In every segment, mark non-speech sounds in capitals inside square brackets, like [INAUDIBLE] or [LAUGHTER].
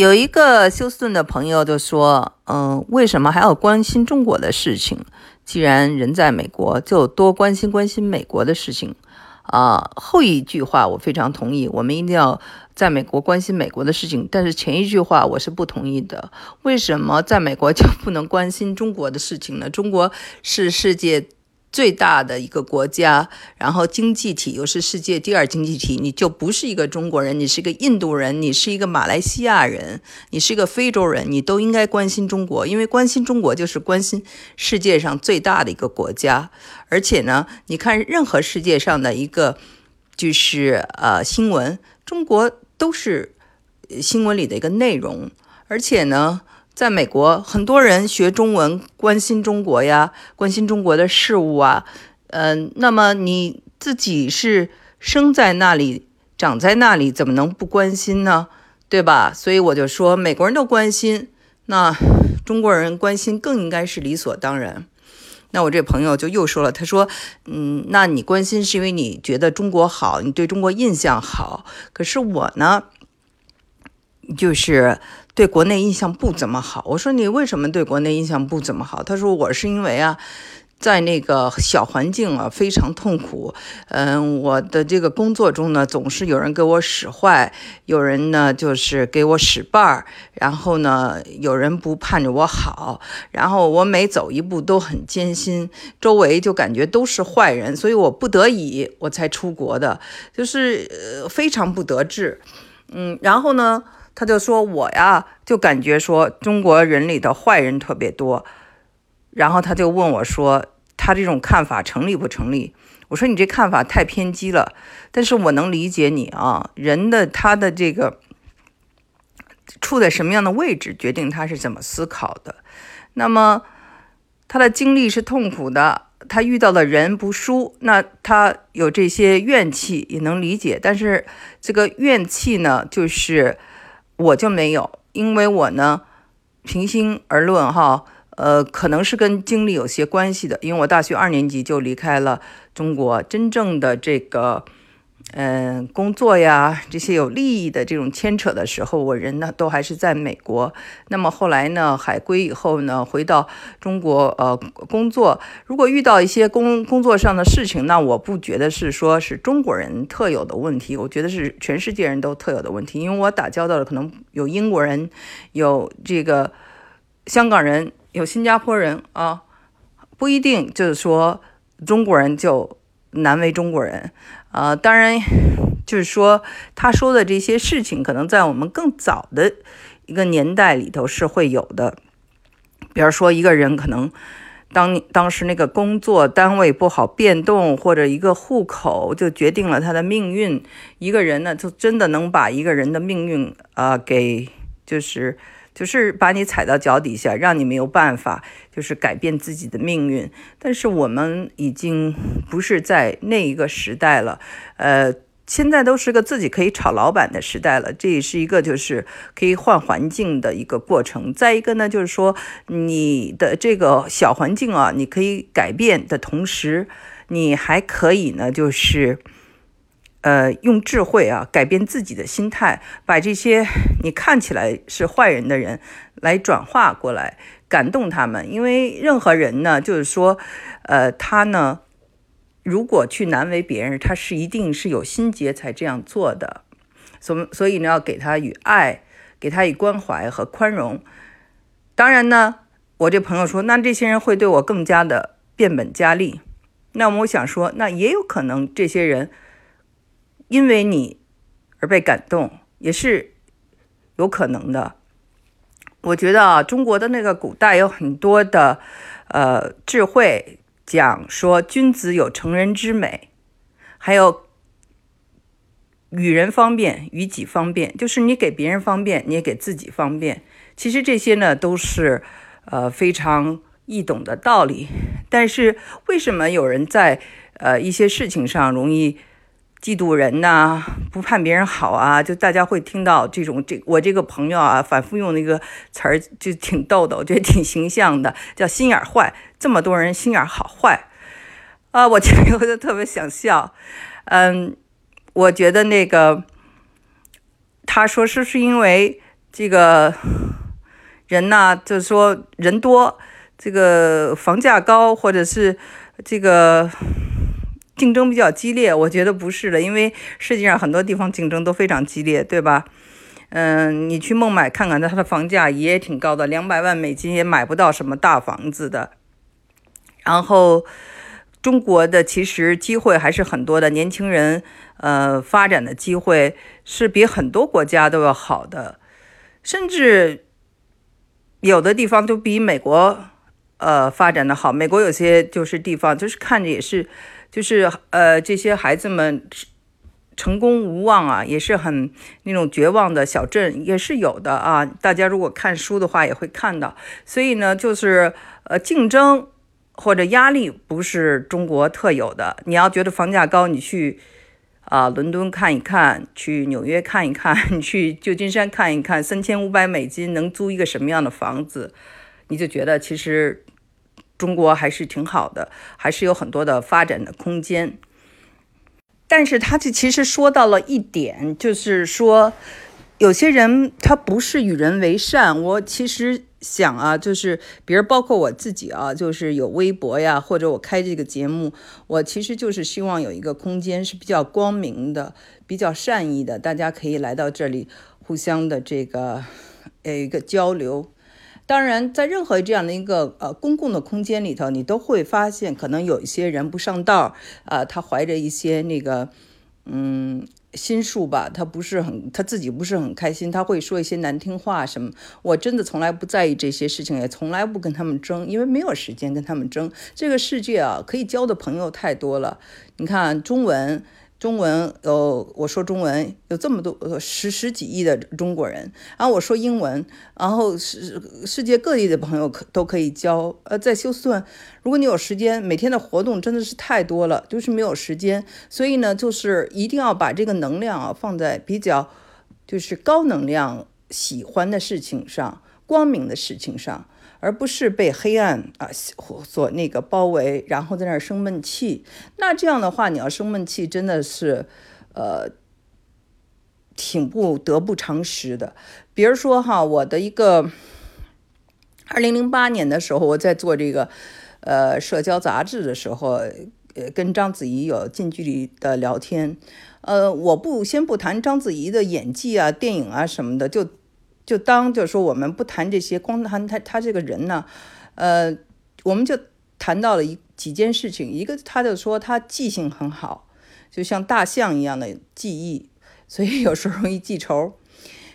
有一个休斯顿的朋友就说：“嗯，为什么还要关心中国的事情？既然人在美国，就多关心关心美国的事情。”啊，后一句话我非常同意，我们一定要在美国关心美国的事情。但是前一句话我是不同意的。为什么在美国就不能关心中国的事情呢？中国是世界。最大的一个国家，然后经济体又是世界第二经济体，你就不是一个中国人，你是一个印度人，你是一个马来西亚人，你是一个非洲人，你都应该关心中国，因为关心中国就是关心世界上最大的一个国家。而且呢，你看任何世界上的一个就是呃新闻，中国都是新闻里的一个内容，而且呢。在美国，很多人学中文，关心中国呀，关心中国的事物啊，嗯，那么你自己是生在那里，长在那里，怎么能不关心呢？对吧？所以我就说，美国人都关心，那中国人关心更应该是理所当然。那我这朋友就又说了，他说，嗯，那你关心是因为你觉得中国好，你对中国印象好，可是我呢，就是。对国内印象不怎么好。我说你为什么对国内印象不怎么好？他说我是因为啊，在那个小环境啊非常痛苦。嗯，我的这个工作中呢，总是有人给我使坏，有人呢就是给我使绊儿，然后呢有人不盼着我好，然后我每走一步都很艰辛，周围就感觉都是坏人，所以我不得已我才出国的，就是呃非常不得志。嗯，然后呢？他就说：“我呀，就感觉说中国人里的坏人特别多。”然后他就问我说：“他这种看法成立不成立？”我说：“你这看法太偏激了。”但是我能理解你啊，人的他的这个处在什么样的位置，决定他是怎么思考的。那么他的经历是痛苦的，他遇到的人不舒，那他有这些怨气也能理解。但是这个怨气呢，就是。我就没有，因为我呢，平心而论哈，呃，可能是跟经历有些关系的。因为我大学二年级就离开了中国，真正的这个。嗯，工作呀，这些有利益的这种牵扯的时候，我人呢都还是在美国。那么后来呢，海归以后呢，回到中国呃工作。如果遇到一些工工作上的事情，那我不觉得是说是中国人特有的问题，我觉得是全世界人都特有的问题。因为我打交道的可能有英国人，有这个香港人，有新加坡人啊，不一定就是说中国人就难为中国人。呃，当然，就是说他说的这些事情，可能在我们更早的一个年代里头是会有的。比如说，一个人可能当当时那个工作单位不好变动，或者一个户口就决定了他的命运。一个人呢，就真的能把一个人的命运啊，给就是。就是把你踩到脚底下，让你没有办法，就是改变自己的命运。但是我们已经不是在那一个时代了，呃，现在都是个自己可以炒老板的时代了。这也是一个就是可以换环境的一个过程。再一个呢，就是说你的这个小环境啊，你可以改变的同时，你还可以呢，就是。呃，用智慧啊，改变自己的心态，把这些你看起来是坏人的人，来转化过来，感动他们。因为任何人呢，就是说，呃，他呢，如果去难为别人，他是一定是有心结才这样做的。所所以呢，要给他以爱，给他以关怀和宽容。当然呢，我这朋友说，那这些人会对我更加的变本加厉。那么我想说，那也有可能这些人。因为你而被感动，也是有可能的。我觉得啊，中国的那个古代有很多的呃智慧，讲说君子有成人之美，还有与人方便，与己方便，就是你给别人方便，你也给自己方便。其实这些呢都是呃非常易懂的道理。但是为什么有人在呃一些事情上容易？嫉妒人呐，不盼别人好啊，就大家会听到这种这我这个朋友啊，反复用那个词儿，就挺逗的，我觉得挺形象的，叫心眼坏。这么多人心眼好坏啊，我听我就特别想笑。嗯，我觉得那个他说是是因为这个人呢，就是说人多，这个房价高，或者是这个竞争比较激烈，我觉得不是的，因为世界上很多地方竞争都非常激烈，对吧？嗯，你去孟买看看，它的房价也挺高的，两百万美金也买不到什么大房子的。然后，中国的其实机会还是很多的，年轻人呃发展的机会是比很多国家都要好的，甚至有的地方都比美国呃发展的好。美国有些就是地方，就是看着也是，就是呃这些孩子们。成功无望啊，也是很那种绝望的小镇也是有的啊。大家如果看书的话，也会看到。所以呢，就是呃，竞争或者压力不是中国特有的。你要觉得房价高，你去啊伦敦看一看，去纽约看一看，你 [LAUGHS] 去旧金山看一看，三千五百美金能租一个什么样的房子，你就觉得其实中国还是挺好的，还是有很多的发展的空间。但是他这其实说到了一点，就是说，有些人他不是与人为善。我其实想啊，就是比如包括我自己啊，就是有微博呀，或者我开这个节目，我其实就是希望有一个空间是比较光明的、比较善意的，大家可以来到这里，互相的这个呃一个交流。当然，在任何这样的一个呃公共的空间里头，你都会发现，可能有一些人不上道啊，他怀着一些那个嗯心术吧，他不是很他自己不是很开心，他会说一些难听话什么。我真的从来不在意这些事情，也从来不跟他们争，因为没有时间跟他们争。这个世界啊，可以交的朋友太多了。你看中文。中文有我说中文有这么多十十几亿的中国人，然后我说英文，然后世世界各地的朋友可都可以交。呃，在休斯顿，如果你有时间，每天的活动真的是太多了，就是没有时间。所以呢，就是一定要把这个能量啊放在比较就是高能量、喜欢的事情上、光明的事情上。而不是被黑暗啊所那个包围，然后在那儿生闷气。那这样的话，你要生闷气，真的是，呃，挺不得不偿失的。比如说哈，我的一个二零零八年的时候，我在做这个呃社交杂志的时候，呃，跟章子怡有近距离的聊天。呃，我不先不谈章子怡的演技啊、电影啊什么的，就。就当就是说，我们不谈这些，光谈他他这个人呢，呃，我们就谈到了一几件事情。一个，他就说他记性很好，就像大象一样的记忆，所以有时候容易记仇。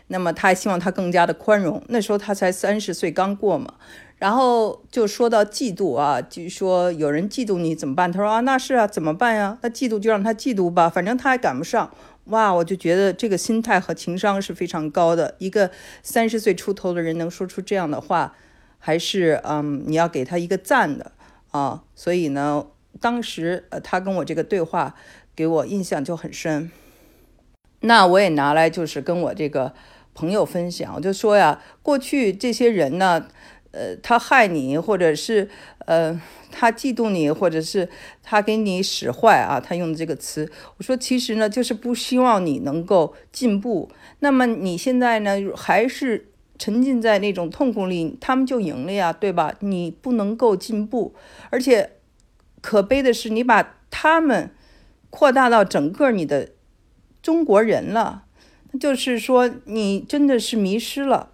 那么他还希望他更加的宽容。那时候他才三十岁刚过嘛，然后就说到嫉妒啊，就说有人嫉妒你怎么办？他说啊，那是啊，怎么办呀？那嫉妒就让他嫉妒吧，反正他还赶不上。哇，我就觉得这个心态和情商是非常高的。一个三十岁出头的人能说出这样的话，还是嗯，你要给他一个赞的啊。所以呢，当时呃，他跟我这个对话给我印象就很深。那我也拿来就是跟我这个朋友分享，我就说呀，过去这些人呢。呃，他害你，或者是呃，他嫉妒你，或者是他给你使坏啊，他用的这个词，我说其实呢，就是不希望你能够进步。那么你现在呢，还是沉浸在那种痛苦里，他们就赢了呀，对吧？你不能够进步，而且可悲的是，你把他们扩大到整个你的中国人了，就是说你真的是迷失了。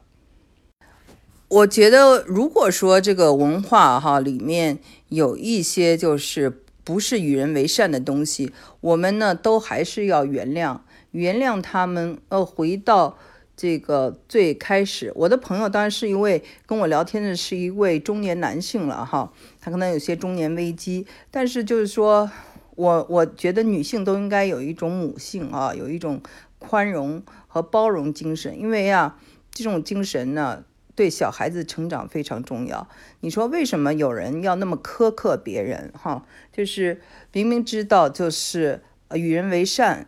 我觉得，如果说这个文化哈里面有一些就是不是与人为善的东西，我们呢都还是要原谅，原谅他们。呃，回到这个最开始，我的朋友当然是一位跟我聊天的是一位中年男性了哈，他可能有些中年危机，但是就是说我我觉得女性都应该有一种母性啊，有一种宽容和包容精神，因为啊这种精神呢。对小孩子成长非常重要。你说为什么有人要那么苛刻别人？哈，就是明明知道就是与人为善，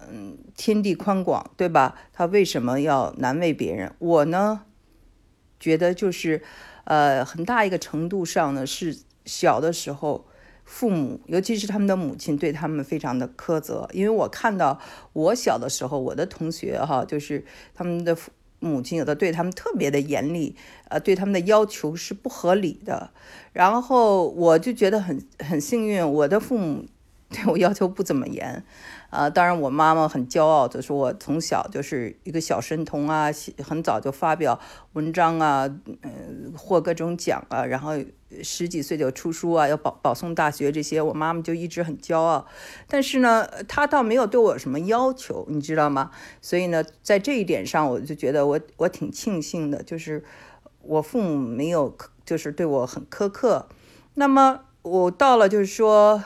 嗯，天地宽广，对吧？他为什么要难为别人？我呢，觉得就是，呃，很大一个程度上呢，是小的时候父母，尤其是他们的母亲对他们非常的苛责。因为我看到我小的时候，我的同学哈，就是他们的父。母亲有的对他们特别的严厉，呃，对他们的要求是不合理的。然后我就觉得很很幸运，我的父母对我要求不怎么严。啊，当然，我妈妈很骄傲就说，我从小就是一个小神童啊，很早就发表文章啊，嗯，获各种奖啊，然后十几岁就出书啊，要保保送大学这些，我妈妈就一直很骄傲。但是呢，她倒没有对我有什么要求，你知道吗？所以呢，在这一点上，我就觉得我我挺庆幸的，就是我父母没有就是对我很苛刻。那么我到了就是说。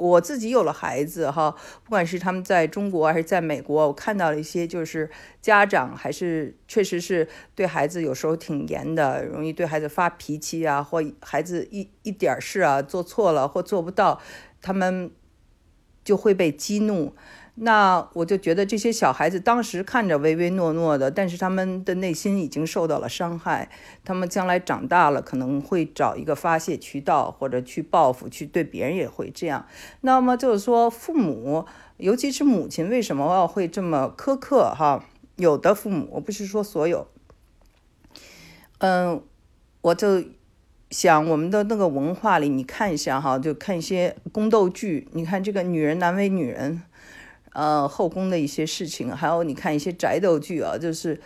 我自己有了孩子哈，不管是他们在中国还是在美国，我看到了一些就是家长还是确实是对孩子有时候挺严的，容易对孩子发脾气啊，或孩子一一点事啊做错了或做不到，他们就会被激怒。那我就觉得这些小孩子当时看着唯唯诺诺的，但是他们的内心已经受到了伤害。他们将来长大了可能会找一个发泄渠道，或者去报复，去对别人也会这样。那么就是说，父母，尤其是母亲，为什么要会这么苛刻？哈，有的父母，我不是说所有。嗯，我就想我们的那个文化里，你看一下哈，就看一些宫斗剧，你看这个女人难为女人。呃，后宫的一些事情，还有你看一些宅斗剧啊，就是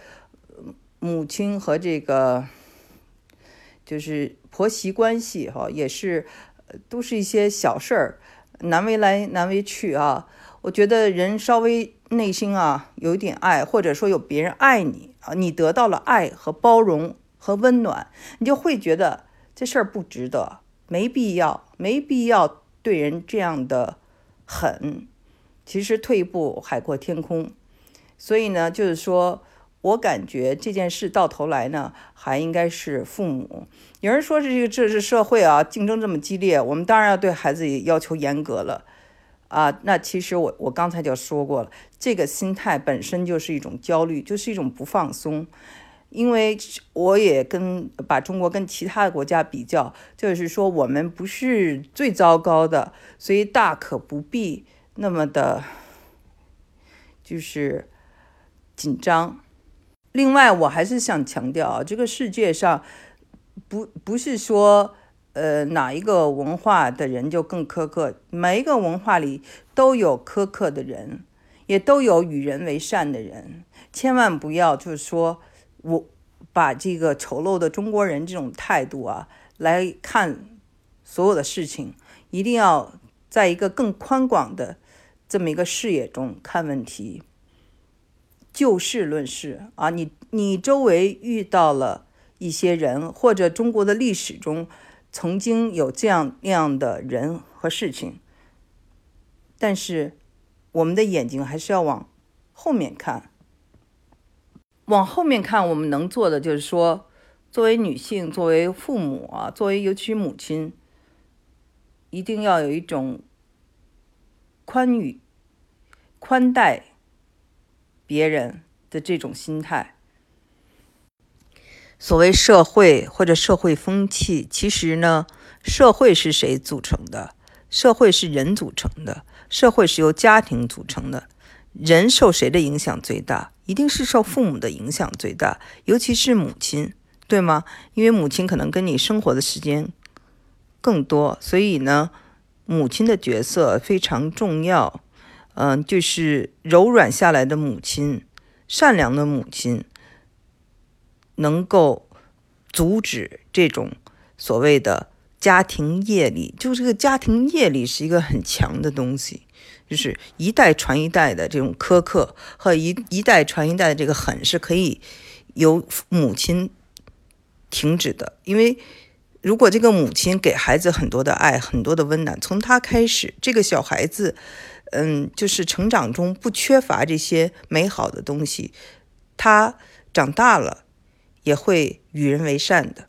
母亲和这个就是婆媳关系哈，也是都是一些小事儿，难为来难为去啊。我觉得人稍微内心啊有一点爱，或者说有别人爱你啊，你得到了爱和包容和温暖，你就会觉得这事儿不值得，没必要，没必要对人这样的狠。其实退一步海阔天空，所以呢，就是说我感觉这件事到头来呢，还应该是父母。有人说这个这是社会啊，竞争这么激烈，我们当然要对孩子要求严格了啊。那其实我我刚才就说过了，这个心态本身就是一种焦虑，就是一种不放松。因为我也跟把中国跟其他的国家比较，就是说我们不是最糟糕的，所以大可不必。那么的，就是紧张。另外，我还是想强调啊，这个世界上不不是说，呃，哪一个文化的人就更苛刻。每一个文化里都有苛刻的人，也都有与人为善的人。千万不要就是说我把这个丑陋的中国人这种态度啊来看所有的事情，一定要在一个更宽广的。这么一个视野中看问题，就事论事啊！你你周围遇到了一些人，或者中国的历史中曾经有这样那样的人和事情，但是我们的眼睛还是要往后面看。往后面看，我们能做的就是说，作为女性，作为父母啊，作为尤其母亲，一定要有一种。宽裕、宽待别人的这种心态。所谓社会或者社会风气，其实呢，社会是谁组成的？社会是人组成的，社会是由家庭组成的。人受谁的影响最大？一定是受父母的影响最大，尤其是母亲，对吗？因为母亲可能跟你生活的时间更多，所以呢。母亲的角色非常重要，嗯，就是柔软下来的母亲，善良的母亲，能够阻止这种所谓的家庭业力。就这个家庭业力是一个很强的东西，就是一代传一代的这种苛刻和一一代传一代的这个狠是可以由母亲停止的，因为。如果这个母亲给孩子很多的爱，很多的温暖，从他开始，这个小孩子，嗯，就是成长中不缺乏这些美好的东西，他长大了也会与人为善的。